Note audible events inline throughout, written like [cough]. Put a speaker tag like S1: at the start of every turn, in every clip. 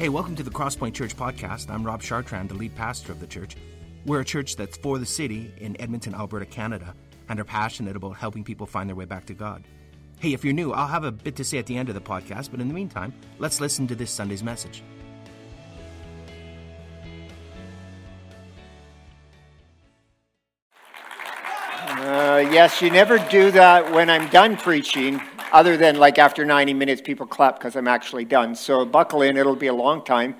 S1: Hey, welcome to the Crosspoint Church podcast. I'm Rob Chartrand, the lead pastor of the church. We're a church that's for the city in Edmonton, Alberta, Canada, and are passionate about helping people find their way back to God. Hey, if you're new, I'll have a bit to say at the end of the podcast, but in the meantime, let's listen to this Sunday's message.
S2: Uh, yes, you never do that when I'm done preaching, other than like after 90 minutes, people clap because I'm actually done. So buckle in, it'll be a long time.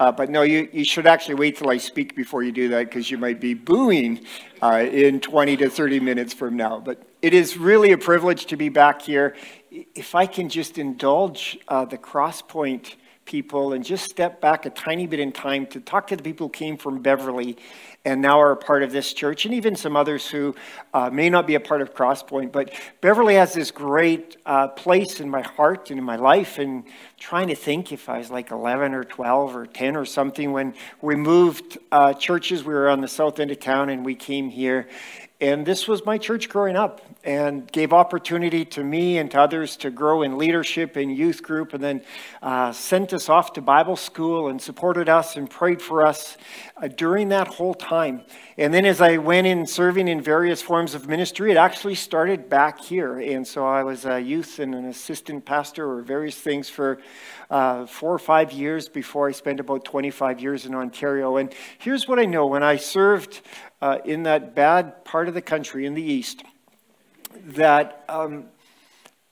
S2: Uh, but no, you, you should actually wait till I speak before you do that because you might be booing uh, in 20 to 30 minutes from now. But it is really a privilege to be back here. If I can just indulge uh, the Crosspoint people and just step back a tiny bit in time to talk to the people who came from Beverly and now are a part of this church, and even some others who uh, may not be a part of Crosspoint. But Beverly has this great uh, place in my heart and in my life, and trying to think if I was like 11 or 12 or 10 or something when we moved uh, churches. We were on the south end of town, and we came here. And this was my church growing up and gave opportunity to me and to others to grow in leadership and youth group and then uh, sent us off to Bible school and supported us and prayed for us uh, during that whole time. And then as I went in serving in various forms of ministry, it actually started back here. And so I was a youth and an assistant pastor or various things for uh, four or five years before I spent about 25 years in Ontario. And here's what I know when I served uh, in that bad part of the country in the east that um,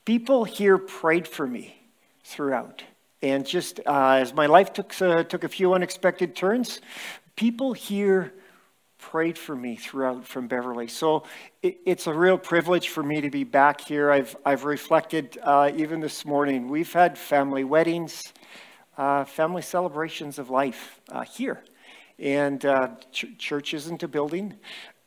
S2: people here prayed for me throughout. And just uh, as my life took, uh, took a few unexpected turns, people here prayed for me throughout from Beverly. So it, it's a real privilege for me to be back here. I've, I've reflected uh, even this morning. We've had family weddings, uh, family celebrations of life uh, here. And uh, ch- church isn't a building,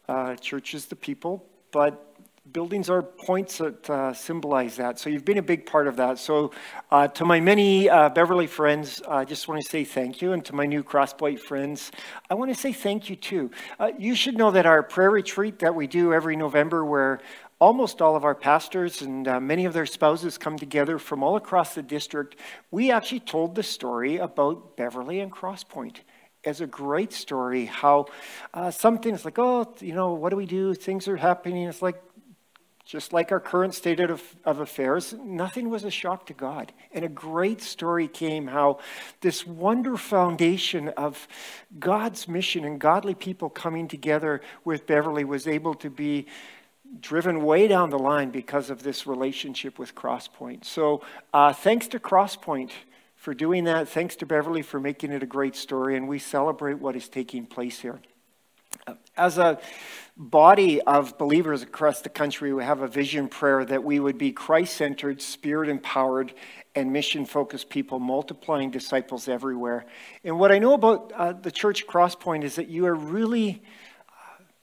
S2: uh, church is the people, but buildings are points that uh, symbolize that. So you've been a big part of that. So uh, to my many uh, Beverly friends, I just want to say thank you. And to my new Crosspoint friends, I want to say thank you too. Uh, you should know that our prayer retreat that we do every November, where almost all of our pastors and uh, many of their spouses come together from all across the district, we actually told the story about Beverly and Crosspoint as a great story how uh, something is like, oh, you know, what do we do? Things are happening. It's like, just like our current state of, of affairs, nothing was a shock to God. And a great story came how this wonder foundation of God's mission and godly people coming together with Beverly was able to be driven way down the line because of this relationship with Crosspoint. So, uh, thanks to Crosspoint for doing that. Thanks to Beverly for making it a great story, and we celebrate what is taking place here. As a body of believers across the country, we have a vision prayer that we would be Christ centered, spirit empowered, and mission focused people, multiplying disciples everywhere. And what I know about uh, the church Crosspoint is that you are really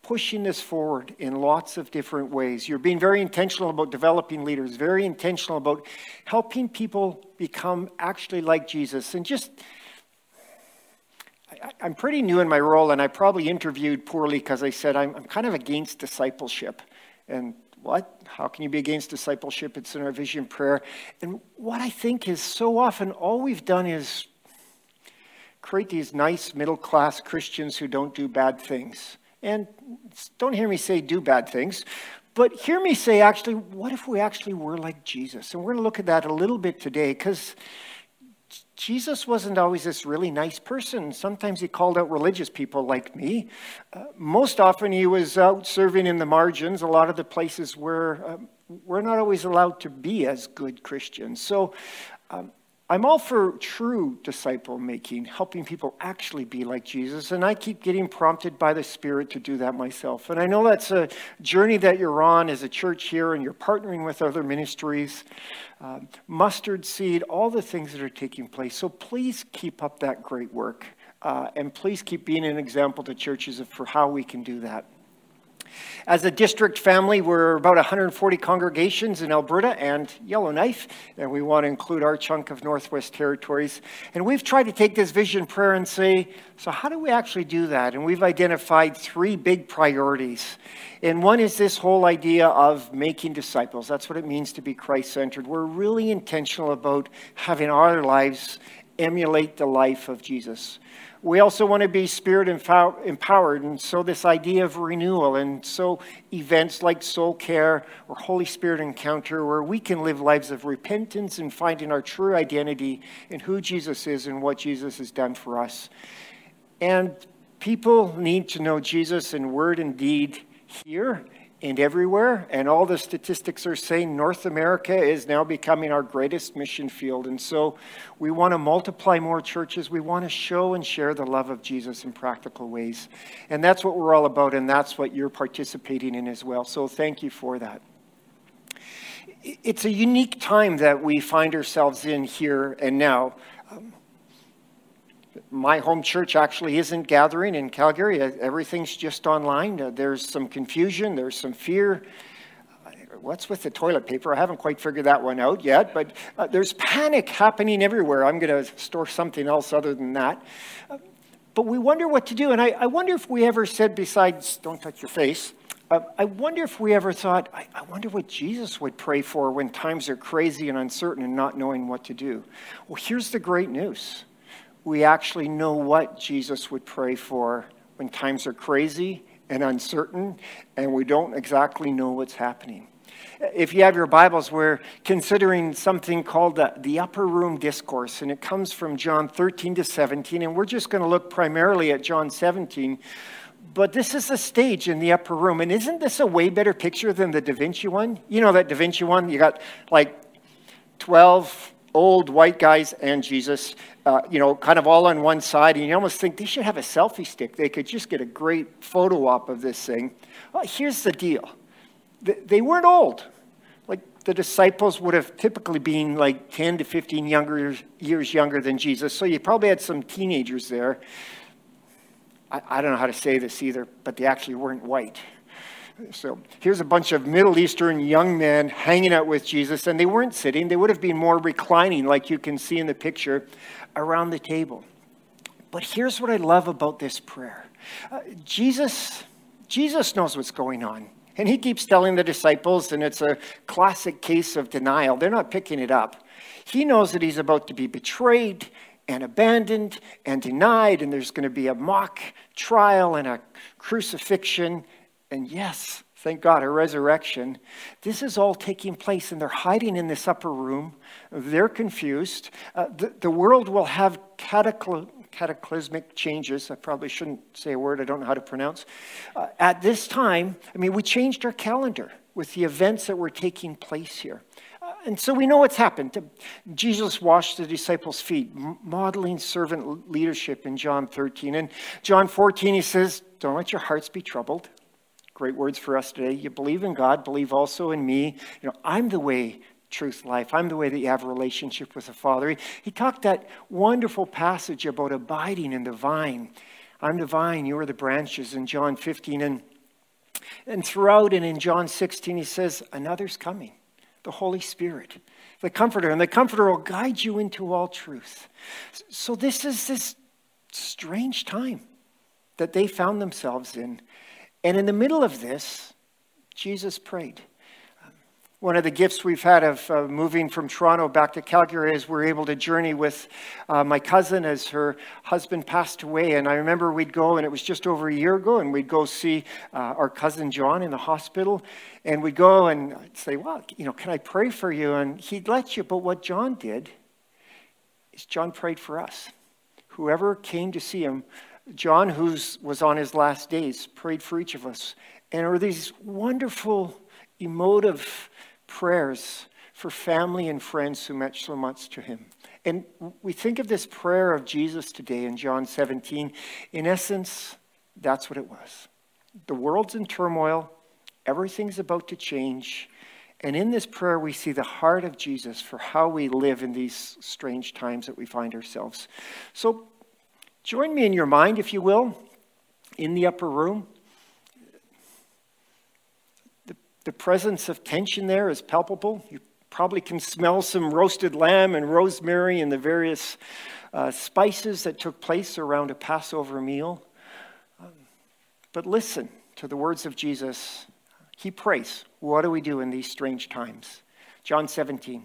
S2: pushing this forward in lots of different ways. You're being very intentional about developing leaders, very intentional about helping people become actually like Jesus. And just, I, am pretty new in my role, and I probably interviewed poorly because I said I'm, I'm kind of against discipleship. And what? How can you be against discipleship? It's in our vision prayer. And what I think is so often all we've done is create these nice middle class Christians who don't do bad things. And don't hear me say do bad things, but hear me say actually, what if we actually were like Jesus? And we're going to look at that a little bit today because Jesus wasn't always this really nice person. Sometimes he called out religious people like me. Uh, most often he was out serving in the margins, a lot of the places where uh, we're not always allowed to be as good Christians. So um, I'm all for true disciple making, helping people actually be like Jesus, and I keep getting prompted by the Spirit to do that myself. And I know that's a journey that you're on as a church here, and you're partnering with other ministries, uh, mustard seed, all the things that are taking place. So please keep up that great work, uh, and please keep being an example to churches for how we can do that. As a district family, we're about 140 congregations in Alberta and Yellowknife, and we want to include our chunk of Northwest Territories. And we've tried to take this vision prayer and say, so how do we actually do that? And we've identified three big priorities. And one is this whole idea of making disciples. That's what it means to be Christ centered. We're really intentional about having our lives emulate the life of Jesus. We also want to be spirit empowered, and so this idea of renewal, and so events like soul care or Holy Spirit encounter, where we can live lives of repentance and finding our true identity in who Jesus is and what Jesus has done for us. And people need to know Jesus in word and deed here and everywhere. And all the statistics are saying North America is now becoming our greatest mission field. And so we want to multiply more churches. We want to show and share the love of Jesus in practical ways. And that's what we're all about, and that's what you're participating in as well. So thank you for that. It's a unique time that we find ourselves in here and now. My home church actually isn't gathering in Calgary. Everything's just online. Uh, there's some confusion, there's some fear. What's with the toilet paper? I haven't quite figured that one out yet, but uh, there's panic happening everywhere. I'm going to store something else other than that. Uh, but we wonder what to do. And I, I, wonder if we ever said, besides, don't touch your face, uh, I wonder if we ever thought, I, I wonder what Jesus would pray for when times are crazy and uncertain and not knowing what to do. Well, here's the great news we actually know what Jesus would pray for when times are crazy and uncertain and we don't exactly know what's happening. If you have your Bibles, we're considering something called the, the Upper Room Discourse, and it comes from John 13 to 17, and we're just going to look primarily at John 17. But this is the stage in the upper room, and isn't this a way better picture than the Da Vinci one? You know that Da Vinci one? You got like 12 old white guys and Jesus, uh, you know, kind of all on one side. And you almost think they should have a selfie stick. They could just get a great photo op of this thing. Well, here's the deal they weren't old. Like the disciples would have typically been like 10 to 15 younger, years younger than Jesus. So you probably had some teenagers there. I, I don't know how to say this either, but they actually weren't white. So here's a bunch of Middle Eastern young men hanging out with Jesus, and they weren't sitting, they would have been more reclining, like you can see in the picture, around the table. But here's what I love about this prayer uh, Jesus, Jesus knows what's going on. And he keeps telling the disciples, and it's a classic case of denial. They're not picking it up. He knows that he's about to be betrayed and abandoned and denied, and there's going to be a mock trial and a crucifixion and yes, thank God, a resurrection. This is all taking place, and they're hiding in this upper room. They're confused. Uh, the, the world will have catacly- cataclysmic changes. I probably shouldn't say a word I don't know how to pronounce. Uh, at this time, I mean, we changed our calendar with the events that were taking place here. Uh, and so we know what's happened. Jesus washed the disciples' feet, modeling servant leadership in John 13. And John 14, he says, Don't let your hearts be troubled. Great words for us today. You believe in God, believe also in me. You know, I'm the way, truth, life. I'm the way that you have a relationship with the Father. He, he talked that wonderful passage about abiding in the vine. I'm the vine, you are the branches in John 15. And, and throughout and in John 16, he says, Another's coming, the Holy Spirit, the Comforter. And the Comforter will guide you into all truth. So this is this strange time that they found themselves in. And in the middle of this, Jesus prayed. One of the gifts we've had of uh, moving from Toronto back to Calgary is we're able to journey with uh, my cousin as her husband passed away. And I remember we'd go, and it was just over a year ago, and we'd go see uh, our cousin John in the hospital. And we'd go and I'd say, Well, you know, can I pray for you? And he'd let you. But what John did is John prayed for us. Whoever came to see him John, who was on his last days, prayed for each of us. And are these wonderful, emotive prayers for family and friends who meant so much to him. And we think of this prayer of Jesus today in John 17. In essence, that's what it was. The world's in turmoil, everything's about to change. And in this prayer, we see the heart of Jesus for how we live in these strange times that we find ourselves. So Join me in your mind, if you will, in the upper room. The, the presence of tension there is palpable. You probably can smell some roasted lamb and rosemary and the various uh, spices that took place around a Passover meal. Um, but listen to the words of Jesus. He prays. What do we do in these strange times? John 17.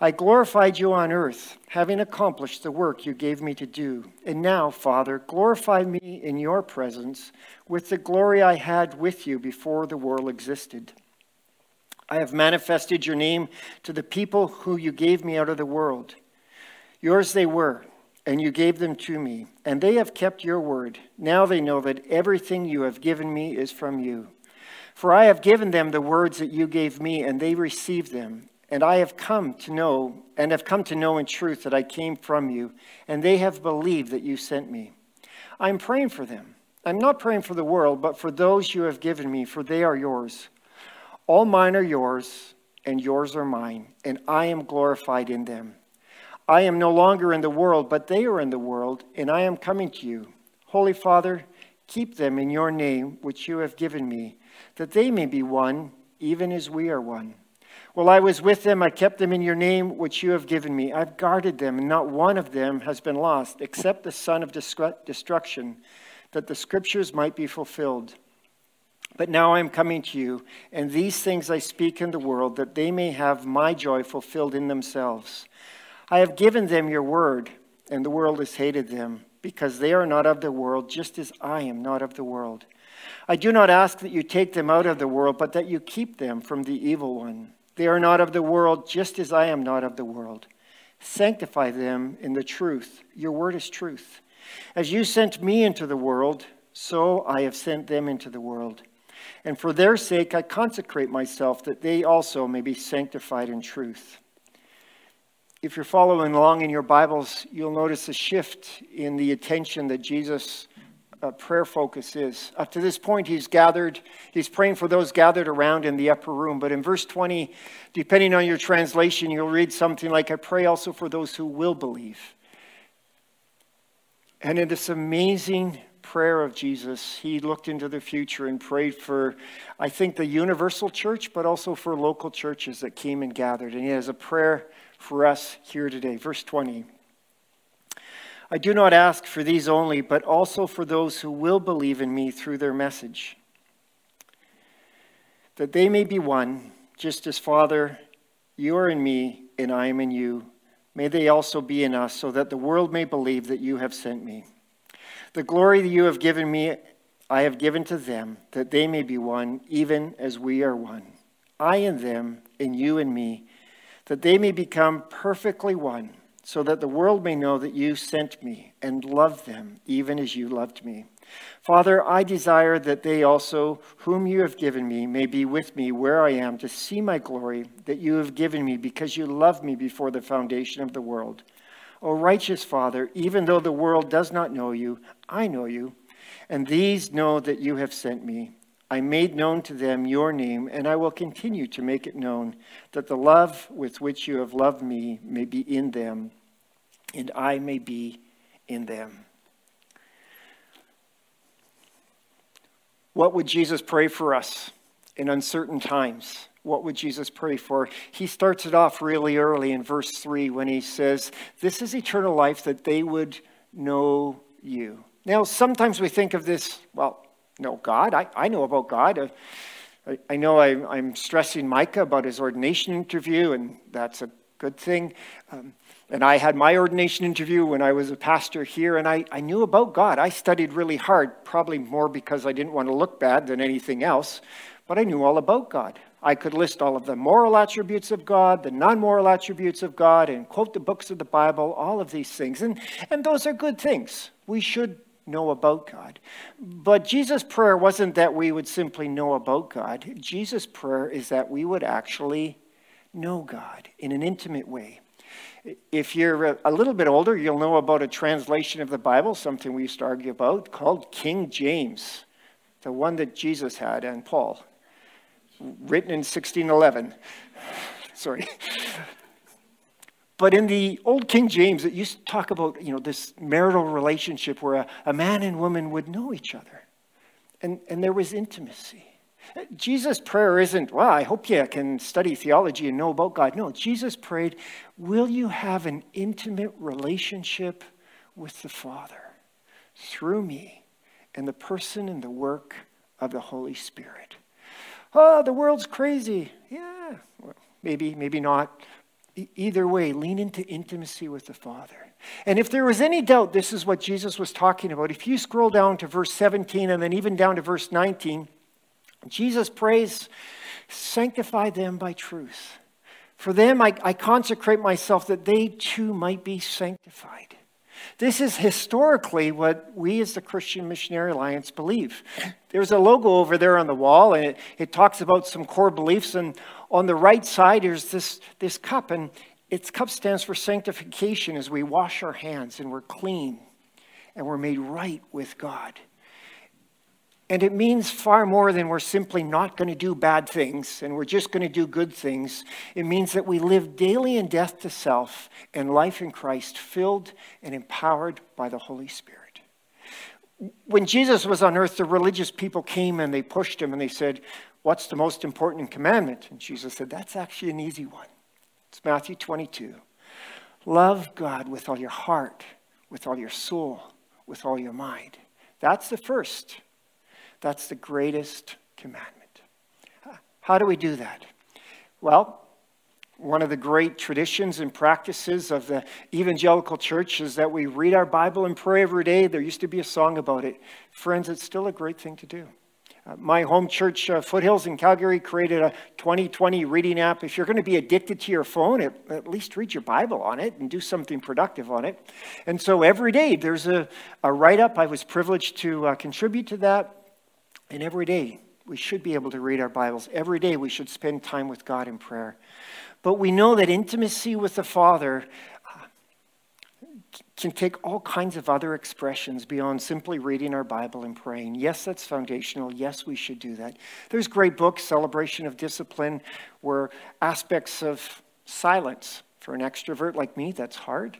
S2: I glorified you on earth, having accomplished the work you gave me to do. And now, Father, glorify me in your presence with the glory I had with you before the world existed. I have manifested your name to the people who you gave me out of the world. Yours they were, and you gave them to me, and they have kept your word. Now they know that everything you have given me is from you. For I have given them the words that you gave me, and they received them. And I have come to know, and have come to know in truth that I came from you, and they have believed that you sent me. I am praying for them. I'm not praying for the world, but for those you have given me, for they are yours. All mine are yours, and yours are mine, and I am glorified in them. I am no longer in the world, but they are in the world, and I am coming to you. Holy Father, keep them in your name, which you have given me, that they may be one, even as we are one. While I was with them, I kept them in your name, which you have given me. I've guarded them, and not one of them has been lost, except the son of destruction, that the scriptures might be fulfilled. But now I am coming to you, and these things I speak in the world, that they may have my joy fulfilled in themselves. I have given them your word, and the world has hated them, because they are not of the world, just as I am not of the world. I do not ask that you take them out of the world, but that you keep them from the evil one. They are not of the world, just as I am not of the world. Sanctify them in the truth. Your word is truth. As you sent me into the world, so I have sent them into the world. And for their sake I consecrate myself, that they also may be sanctified in truth. If you're following along in your Bibles, you'll notice a shift in the attention that Jesus' uh, prayer focus is. Up to this point, he's gathered, he's praying for those gathered around in the upper room. But in verse 20, depending on your translation, you'll read something like, I pray also for those who will believe. And in this amazing prayer of Jesus, he looked into the future and prayed for, I think, the universal church, but also for local churches that came and gathered. And he has a prayer for us here today. Verse 20. I do not ask for these only, but also for those who will believe in me through their message, that they may be one, just as Father, you are in me, and I am in you. May they also be in us, so that the world may believe that you have sent me. The glory that you have given me, I have given to them, that they may be one, even as we are one. I and them, and you and me, that they may become perfectly one, so that the world may know that you sent me and loved them, even as you loved me. Father, I desire that they also, whom you have given me, may be with me where I am to see my glory that you have given me because you loved me before the foundation of the world. O righteous Father, even though the world does not know you, I know you, and these know that you have sent me. I made known to them your name, and I will continue to make it known, that the love with which you have loved me may be in them, and I may be in them. What would Jesus pray for us in uncertain times? what would Jesus pray for? He starts it off really early in verse 3 when he says, This is eternal life that they would know you. Now, sometimes we think of this, well, no, God. I, I know about God. I, I, know I, I'm stressing Micah about his ordination interview, and that's a good thing. Um, and I had my ordination interview when I was a pastor here, and I, I knew about God. I studied really hard, probably more because I didn't want to look bad than anything else, but I knew all about God. I could list all of the moral attributes of God, the non moral attributes of God, and quote the books of the Bible, all of these things. And, and those are good things. We should know about God. But Jesus' prayer wasn't that we would simply know about God. Jesus' prayer is that we would actually know God in an intimate way. If you're a little bit older, you'll know about a translation of the Bible, something we used to argue about, called King James, the one that Jesus had and Paul written in 1611. [laughs] Sorry. But in the old King James, it used to talk about, you know, this marital relationship where a, a man and woman would know each other. and, and there was intimacy. Jesus' prayer isn't, well, I hope you can study theology and know about God. No, Jesus prayed, will you have an intimate relationship with the Father through me and the person and the work of the Holy Spirit? Oh, the world's crazy. Yeah, well, maybe, maybe not. Either way, lean into intimacy with the Father. And if there was any doubt, this is what Jesus was talking about. If you scroll down to verse 17 and then even down to verse 19, Jesus prays, Sanctify them by truth. For them I, I consecrate myself that they too might be sanctified. This is historically what we as the Christian Missionary Alliance believe. There's a logo over there on the wall, and it, it talks about some core beliefs. And on the right side, there's this, this cup, and its cup stands for sanctification as we wash our hands and we're clean and we're made right with God. And it means far more than we're simply not going to do bad things and we're just going to do good things. It means that we live daily in death to self and life in Christ, filled and empowered by the Holy Spirit. When Jesus was on earth, the religious people came and they pushed him and they said, What's the most important commandment? And Jesus said, That's actually an easy one. It's Matthew 22. Love God with all your heart, with all your soul, with all your mind. That's the first. That's the greatest commandment. How do we do that? Well, one of the great traditions and practices of the evangelical church is that we read our Bible and pray every day. There used to be a song about it. Friends, it's still a great thing to do. Uh, my home church, uh, Foothills in Calgary, created a 2020 reading app. If you're going to be addicted to your phone, at, least read your Bible on it and do something productive on it. And so every day there's a, a write up. I was privileged to uh, contribute to that. And every day, we should be able to read our Bibles. Every day, we should spend time with God in prayer. But we know that intimacy with the Father uh, can take all kinds of other expressions beyond simply reading our Bible and praying. Yes, that's foundational. Yes, we should do that. There's great books, Celebration of Discipline, where aspects of silence for an extrovert like me, that's hard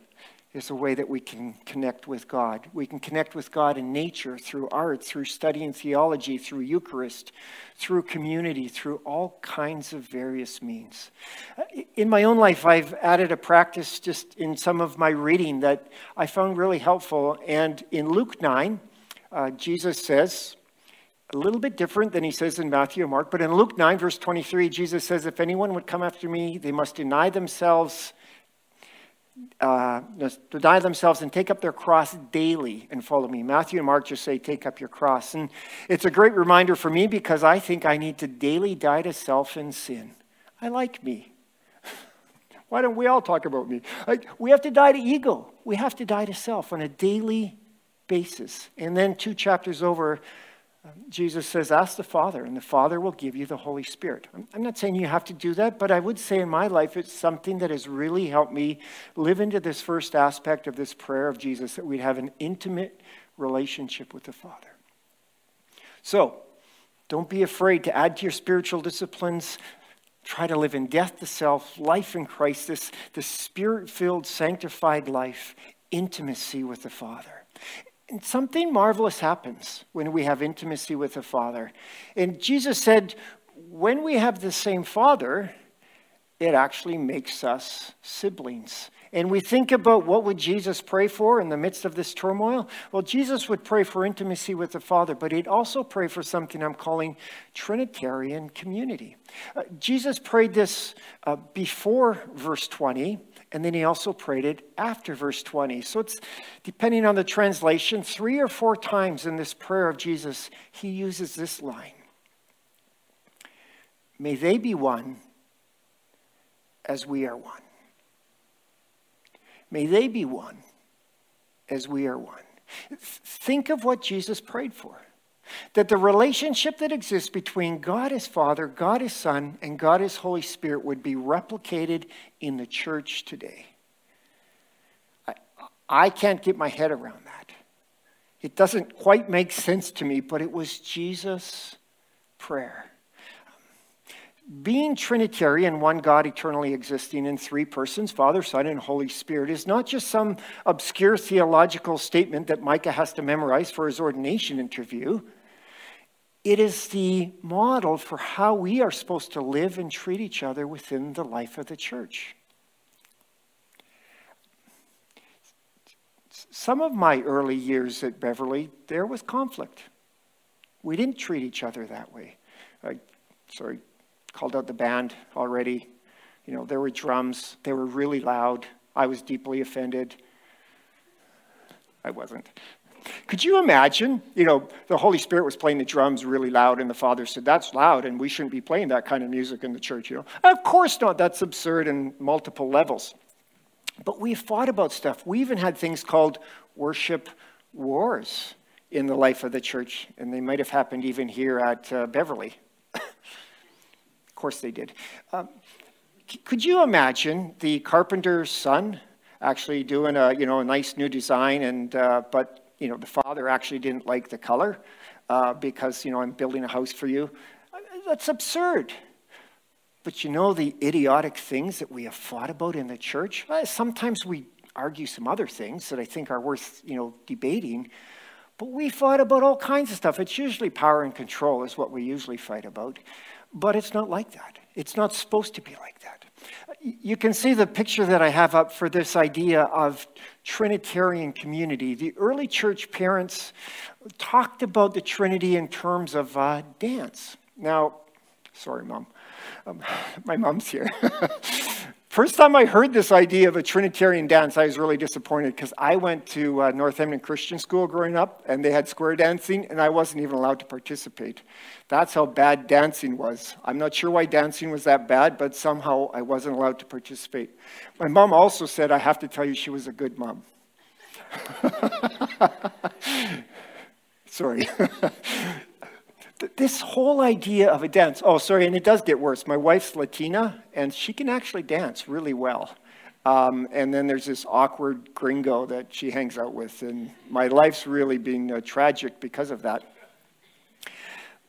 S2: is a way that we can connect with God. We can connect with God in nature, through art, through studying theology, through Eucharist, through community, through all kinds of various means. In my own life, I've added a practice just in some of my reading that I found really helpful. And in Luke 9, uh, Jesus says, a little bit different than he says in Matthew or Mark, but in Luke 9, verse 23, Jesus says, If anyone would come after me, they must deny themselves uh, die themselves and take up their cross daily and follow me. Matthew and Mark just say, take up your cross. And it's a great reminder for me because I think I need to daily die to self and sin. I like me. [laughs] Why don't we all talk about me? Like, we have to die to ego. We have to die to self on a daily basis. And then two chapters over, Um, Jesus says, Ask the Father, and the Father will give you the Holy Spirit. I'm not saying you have to do that, but I would say in my life it's something that has really helped me live into this first aspect of this prayer of Jesus that we'd have an intimate relationship with the Father. So, don't be afraid to add to your spiritual disciplines. Try to live in death to self, life in Christ, this, this spirit filled, sanctified life, intimacy with the Father. And something marvelous happens when we have intimacy with the Father. And Jesus said, when we have the same Father, it actually makes us siblings. And we think about what would Jesus pray for in the midst of this turmoil? Well, Jesus would pray for intimacy with the Father, but he'd also pray for something I'm calling Trinitarian community. Uh, Jesus prayed this uh, before verse 20, and then he also prayed it after verse 20. So it's depending on the translation, three or four times in this prayer of Jesus, he uses this line May they be one as we are one. May they be one as we are one. Think of what Jesus prayed for that the relationship that exists between God as Father, God as Son, and God as Holy Spirit would be replicated in the church today. I, I can't get my head around that. It doesn't quite make sense to me, but it was Jesus' prayer. Being Trinitarian, one God eternally existing in three persons, Father, Son, and Holy Spirit, is not just some obscure theological statement that Micah has to memorize for his ordination interview. It is the model for how we are supposed to live and treat each other within the life of the church. Some of my early years at Beverly, there was conflict. We didn't treat each other that way. I, sorry, called out the band already. You know, there were drums, they were really loud. I was deeply offended. I wasn't. Could you imagine, you know, the Holy Spirit was playing the drums really loud, and the Father said, That's loud, and we shouldn't be playing that kind of music in the church, you know? Of course not. That's absurd in multiple levels. But we fought about stuff. We even had things called worship wars in the life of the church, and they might have happened even here at uh, Beverly. [laughs] of course they did. Um, could you imagine the carpenter's son actually doing a you know a nice new design, and uh, but you know the father actually didn't like the color uh, because you know I'm building a house for you. That's absurd. But you know the idiotic things that we have fought about in the church? Sometimes we argue some other things that I think are worth, you know, debating. But we fight about all kinds of stuff. It's usually power and control is what we usually fight about. But it's not like that. It's not supposed to be like that. You can see the picture that I have up for this idea of Trinitarian community. The early church parents talked about the Trinity in terms of uh, dance. Now, sorry, Mom. Um, [laughs] my mom's here. [laughs] First time I heard this idea of a Trinitarian dance, I was really disappointed because I went to uh, Northampton Christian School growing up and they had square dancing and I wasn't even allowed to participate. That's how bad dancing was. I'm not sure why dancing was that bad, but somehow I wasn't allowed to participate. My mom also said, I have to tell you, she was a good mom. [laughs] Sorry. [laughs] this whole idea of a dance. Oh, sorry, and it does get worse. My wife's Latina, and she can actually dance really well. Um, and then there's this awkward gringo that she hangs out with, and my life's really been uh, tragic because of that.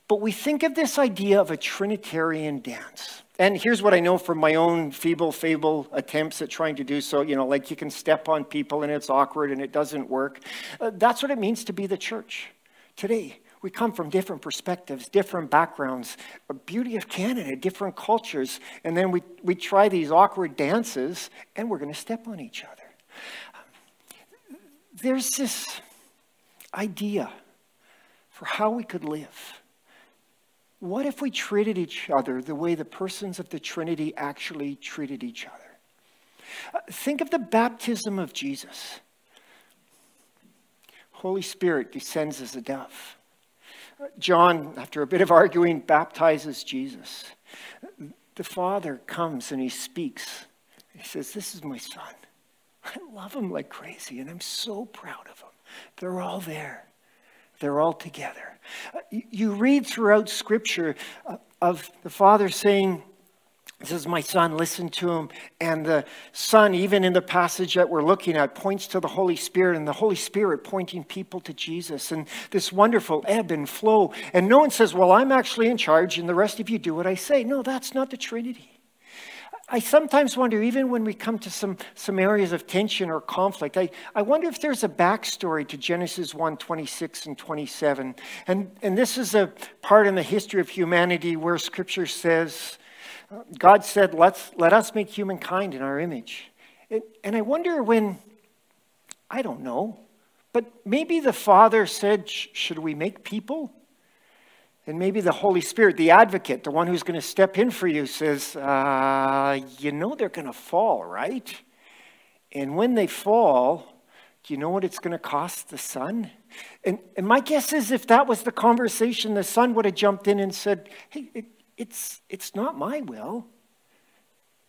S2: But we think of this idea of a Trinitarian dance. And here's what I know from my own feeble, fable attempts at trying to do so. You know, like you can step on people and it's awkward and it doesn't work. Uh, that's what it means to be the church today. We come from different perspectives, different backgrounds, a beauty of Canada, different cultures, and then we, we try these awkward dances and we're going to step on each other. There's this idea for how we could live. What if we treated each other the way the persons of the Trinity actually treated each other? Think of the baptism of Jesus. Holy Spirit descends as a dove. John, after a bit of arguing, baptizes Jesus. The Father comes and he speaks. He says, This is my son. I love him like crazy, and I'm so proud of him. They're all there, they're all together. You read throughout Scripture uh, of the Father saying, this is my son, listen to him. And the son, even in the passage that we're looking at, points to the Holy Spirit, and the Holy Spirit pointing people to Jesus. And this wonderful ebb and flow. And no one says, Well, I'm actually in charge, and the rest of you do what I say. No, that's not the Trinity. I sometimes wonder, even when we come to some, some areas of tension or conflict, I, I wonder if there's a backstory to Genesis 1 26 and 27. And, and this is a part in the history of humanity where Scripture says, God said, Let's, let us make humankind in our image. and I wonder when, I don't know, but maybe the Father said, Should we make people? And maybe the Holy Spirit, the advocate, the one who's going to step in for you, says, uh, You know they're going to fall, right? And when they fall, do you know what it's going to cost the son? And, and my guess is if that was the conversation, the son would have jumped in and said, Hey, it, it's, it's not my will.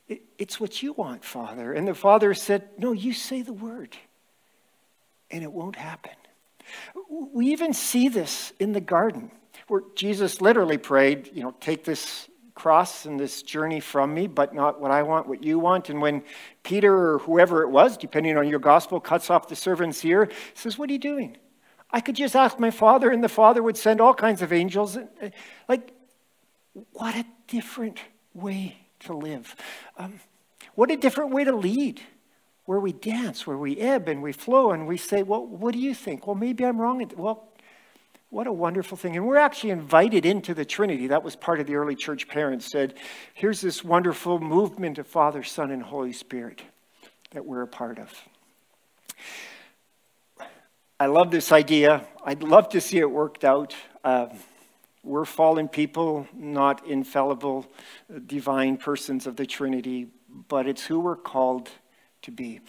S2: It, it's what you want, Father. And the Father said, No, you say the word, and it won't happen. We even see this in the garden where Jesus literally prayed, You know, take this cross and this journey from me, but not what I want, what you want. And when Peter or whoever it was, depending on your gospel, cuts off the servant's ear, says, What are you doing? I could just ask my father, and the father would send all kinds of angels. Uh, like, what a different way to live. Um, what a different way to lead, where we dance, where we ebb and we flow and we say, Well, what do you think? Well, maybe I'm wrong. Well, What a wonderful thing. And we're actually invited into the Trinity. That was part of the early church parents said, here's this wonderful movement of Father, Son, and Holy Spirit that we're a part of. I love this idea. I'd love to see it worked out. Uh, we're fallen people, not infallible, divine persons of the Trinity, but it's who we're called to be.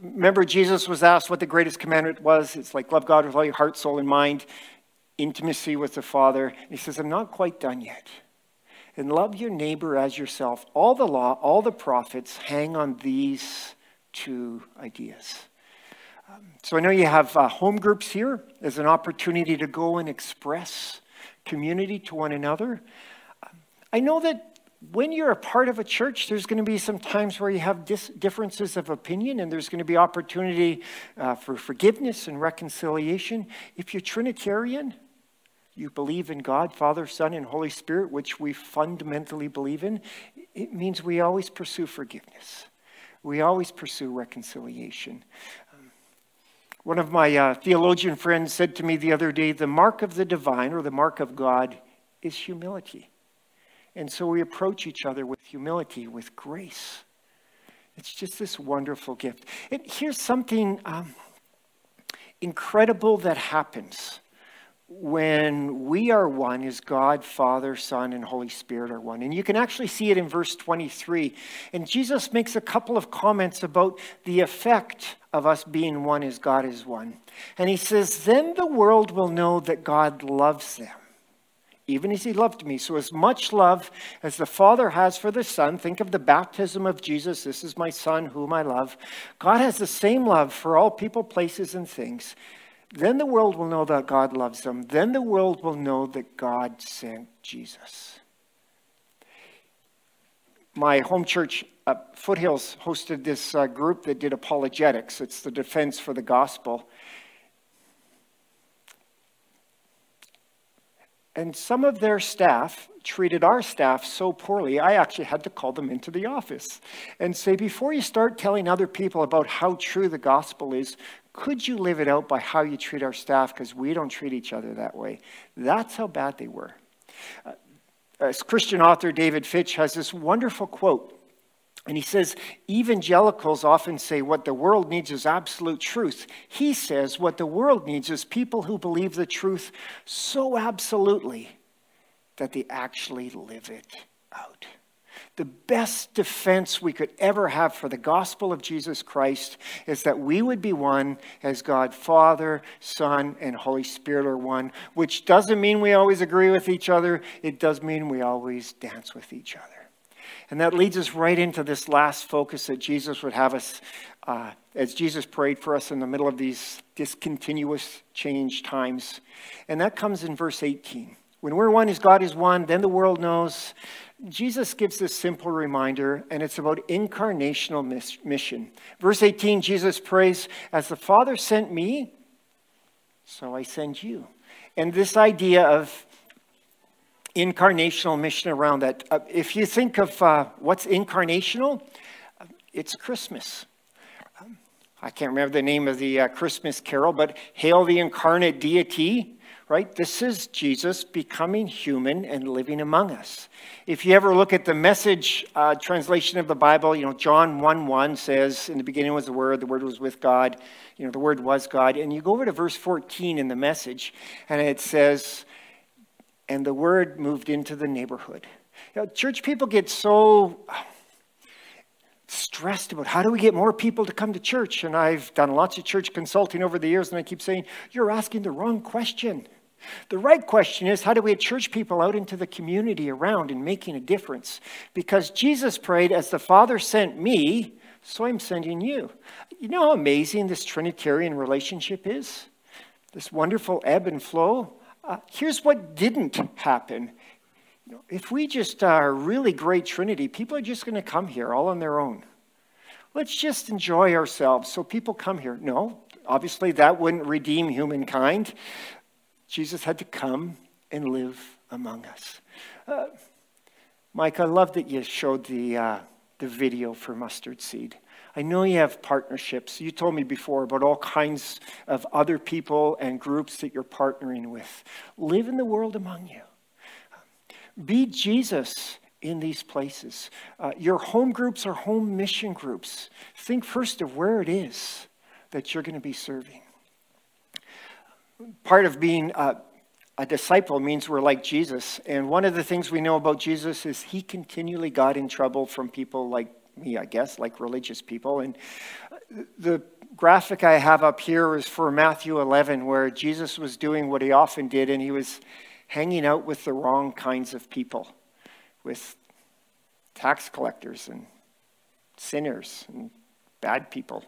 S2: Remember, Jesus was asked what the greatest commandment was. It's like love God with all your heart, soul, and mind intimacy with the Father. He says, I'm not quite done yet. And love your neighbor as yourself. All the law, all the prophets hang on these two ideas. Um, so I know you have uh, home groups here as an opportunity to go and express community to one another. I know that when you're a part of a church, there's going to be some times where you have differences of opinion, and there's going to be opportunity uh, for forgiveness and reconciliation. If you're Trinitarian, you believe in God, Father, Son, and Holy Spirit, which we fundamentally believe in, it means we always pursue forgiveness. We always pursue reconciliation. One of my uh, theologian friends said to me the other day the mark of the divine or the mark of God is humility. And so we approach each other with humility, with grace. It's just this wonderful gift. And here's something um, incredible that happens when we are one is God, Father, Son, and Holy Spirit are one. And you can actually see it in verse 23. And Jesus makes a couple of comments about the effect of us being one as God is one. And he says, Then the world will know that God loves them, even as he loved me. So, as much love as the Father has for the Son, think of the baptism of Jesus. This is my Son, whom I love. God has the same love for all people, places, and things. Then the world will know that God loves them. Then the world will know that God sent Jesus. My home church, uh, Foothills, hosted this uh, group that did apologetics. It's the defense for the gospel. And some of their staff treated our staff so poorly, I actually had to call them into the office and say, before you start telling other people about how true the gospel is, could you live it out by how you treat our staff? Because we don't treat each other that way. That's how bad they were. Uh, as Christian author David Fitch has this wonderful quote. And he says, evangelicals often say what the world needs is absolute truth. He says what the world needs is people who believe the truth so absolutely that they actually live it out the best defense we could ever have for the gospel of Jesus Christ is that we would be one as God Father, Son, and Holy Spirit are one, which doesn't mean we always agree with each other. It does mean we always dance with each other. And that leads us right into this last focus that Jesus would have us, uh, as Jesus prayed for us in the middle of these discontinuous change times. And that comes in verse 18. When we're one as God is one, then the world knows Jesus gives this simple reminder, and it's about incarnational mission. Verse 18, Jesus prays, As the Father sent me, so I send you. And this idea of incarnational mission around that, uh, if you think of uh, what's incarnational, it's Christmas. Um, I can't remember the name of the uh, Christmas carol, but Hail the Incarnate Deity right? This is Jesus becoming human and living among us. If you ever look at the message uh, translation of the Bible, you know, John 1 1 says, In the beginning was the Word, the Word was with God, you know, the Word was God. And you go over to verse 14 in the message, and it says, And the Word moved into the neighborhood. You know, church people get so uh, stressed about how do we get more people to come to church? And I've done lots of church consulting over the years, and I keep saying, You're asking the wrong question. The right question is how do we get church people out into the community around and making a difference? Because Jesus prayed, as the Father sent me, so I'm sending you. You know how amazing this Trinitarian relationship is? This wonderful ebb and flow? Uh, here's what didn't happen. You know, if we just are a really great Trinity, people are just going to come here all on their own. Let's just enjoy ourselves so people come here. No, obviously that wouldn't redeem humankind. Jesus had to come and live among us. Uh, Mike, I love that you showed the, uh, the video for mustard seed. I know you have partnerships. You told me before about all kinds of other people and groups that you're partnering with. Live in the world among you. Be Jesus in these places. Uh, your home groups are home mission groups. Think first of where it is that you're going to be serving. Part of being uh, a disciple means we're like Jesus. And one of the things we know about Jesus is he continually got in trouble from people like me, I guess, like religious people. And the graphic I have up here is for Matthew 11, where Jesus was doing what he often did, and he was hanging out with the wrong kinds of people, with tax collectors and sinners and bad people.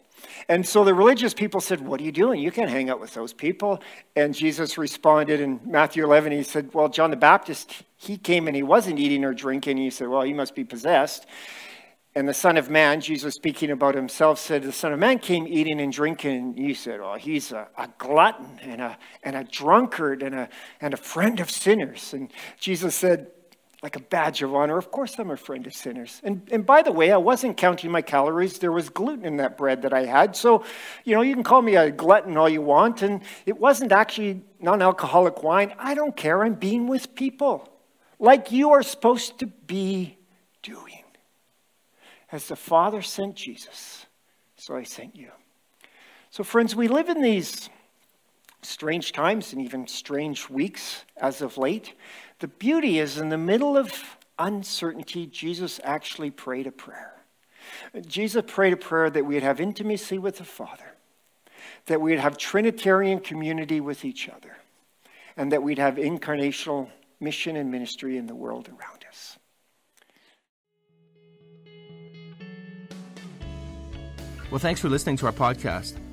S2: And so the religious people said, What are you doing? You can't hang out with those people. And Jesus responded in Matthew 11, he said, Well, John the Baptist, he came and he wasn't eating or drinking. He said, Well, he must be possessed. And the Son of Man, Jesus speaking about himself, said, The Son of Man came eating and drinking. And you said, Oh, he's a, a, glutton and a, and a drunkard and a, and a friend of sinners. And Jesus said, like a badge of honor, of course I'm a friend of sinners. And, and by the way, I wasn't counting my calories. There was gluten in that bread that I had. So, you know, you can call me a glutton all you want. And it wasn't actually non alcoholic wine. I don't care. I'm being with people like you are supposed to be doing. As the Father sent Jesus, so I sent you. So, friends, we live in these strange times and even strange weeks as of late. The beauty is in the middle of uncertainty, Jesus actually prayed a prayer. Jesus prayed a prayer that we'd have intimacy with the Father, that we'd have Trinitarian community with each other, and that we'd have incarnational mission and ministry in the world around us.
S1: Well, thanks for listening to our podcast.